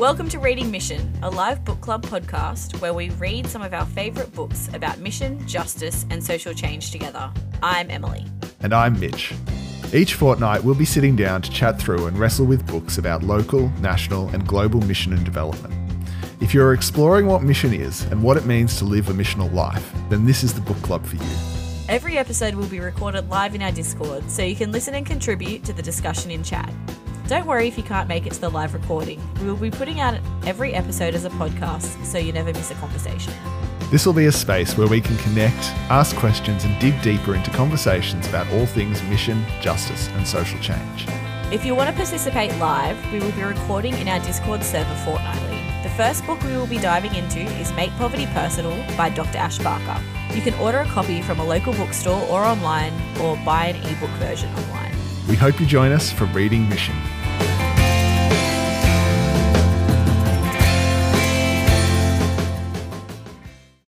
Welcome to Reading Mission, a live book club podcast where we read some of our favourite books about mission, justice, and social change together. I'm Emily. And I'm Mitch. Each fortnight, we'll be sitting down to chat through and wrestle with books about local, national, and global mission and development. If you're exploring what mission is and what it means to live a missional life, then this is the book club for you. Every episode will be recorded live in our Discord, so you can listen and contribute to the discussion in chat. Don't worry if you can't make it to the live recording. We will be putting out every episode as a podcast, so you never miss a conversation. This will be a space where we can connect, ask questions, and dig deeper into conversations about all things mission, justice, and social change. If you want to participate live, we will be recording in our Discord server fortnightly. The first book we will be diving into is Make Poverty Personal by Dr. Ash Barker. You can order a copy from a local bookstore or online, or buy an ebook version online. We hope you join us for Reading Mission.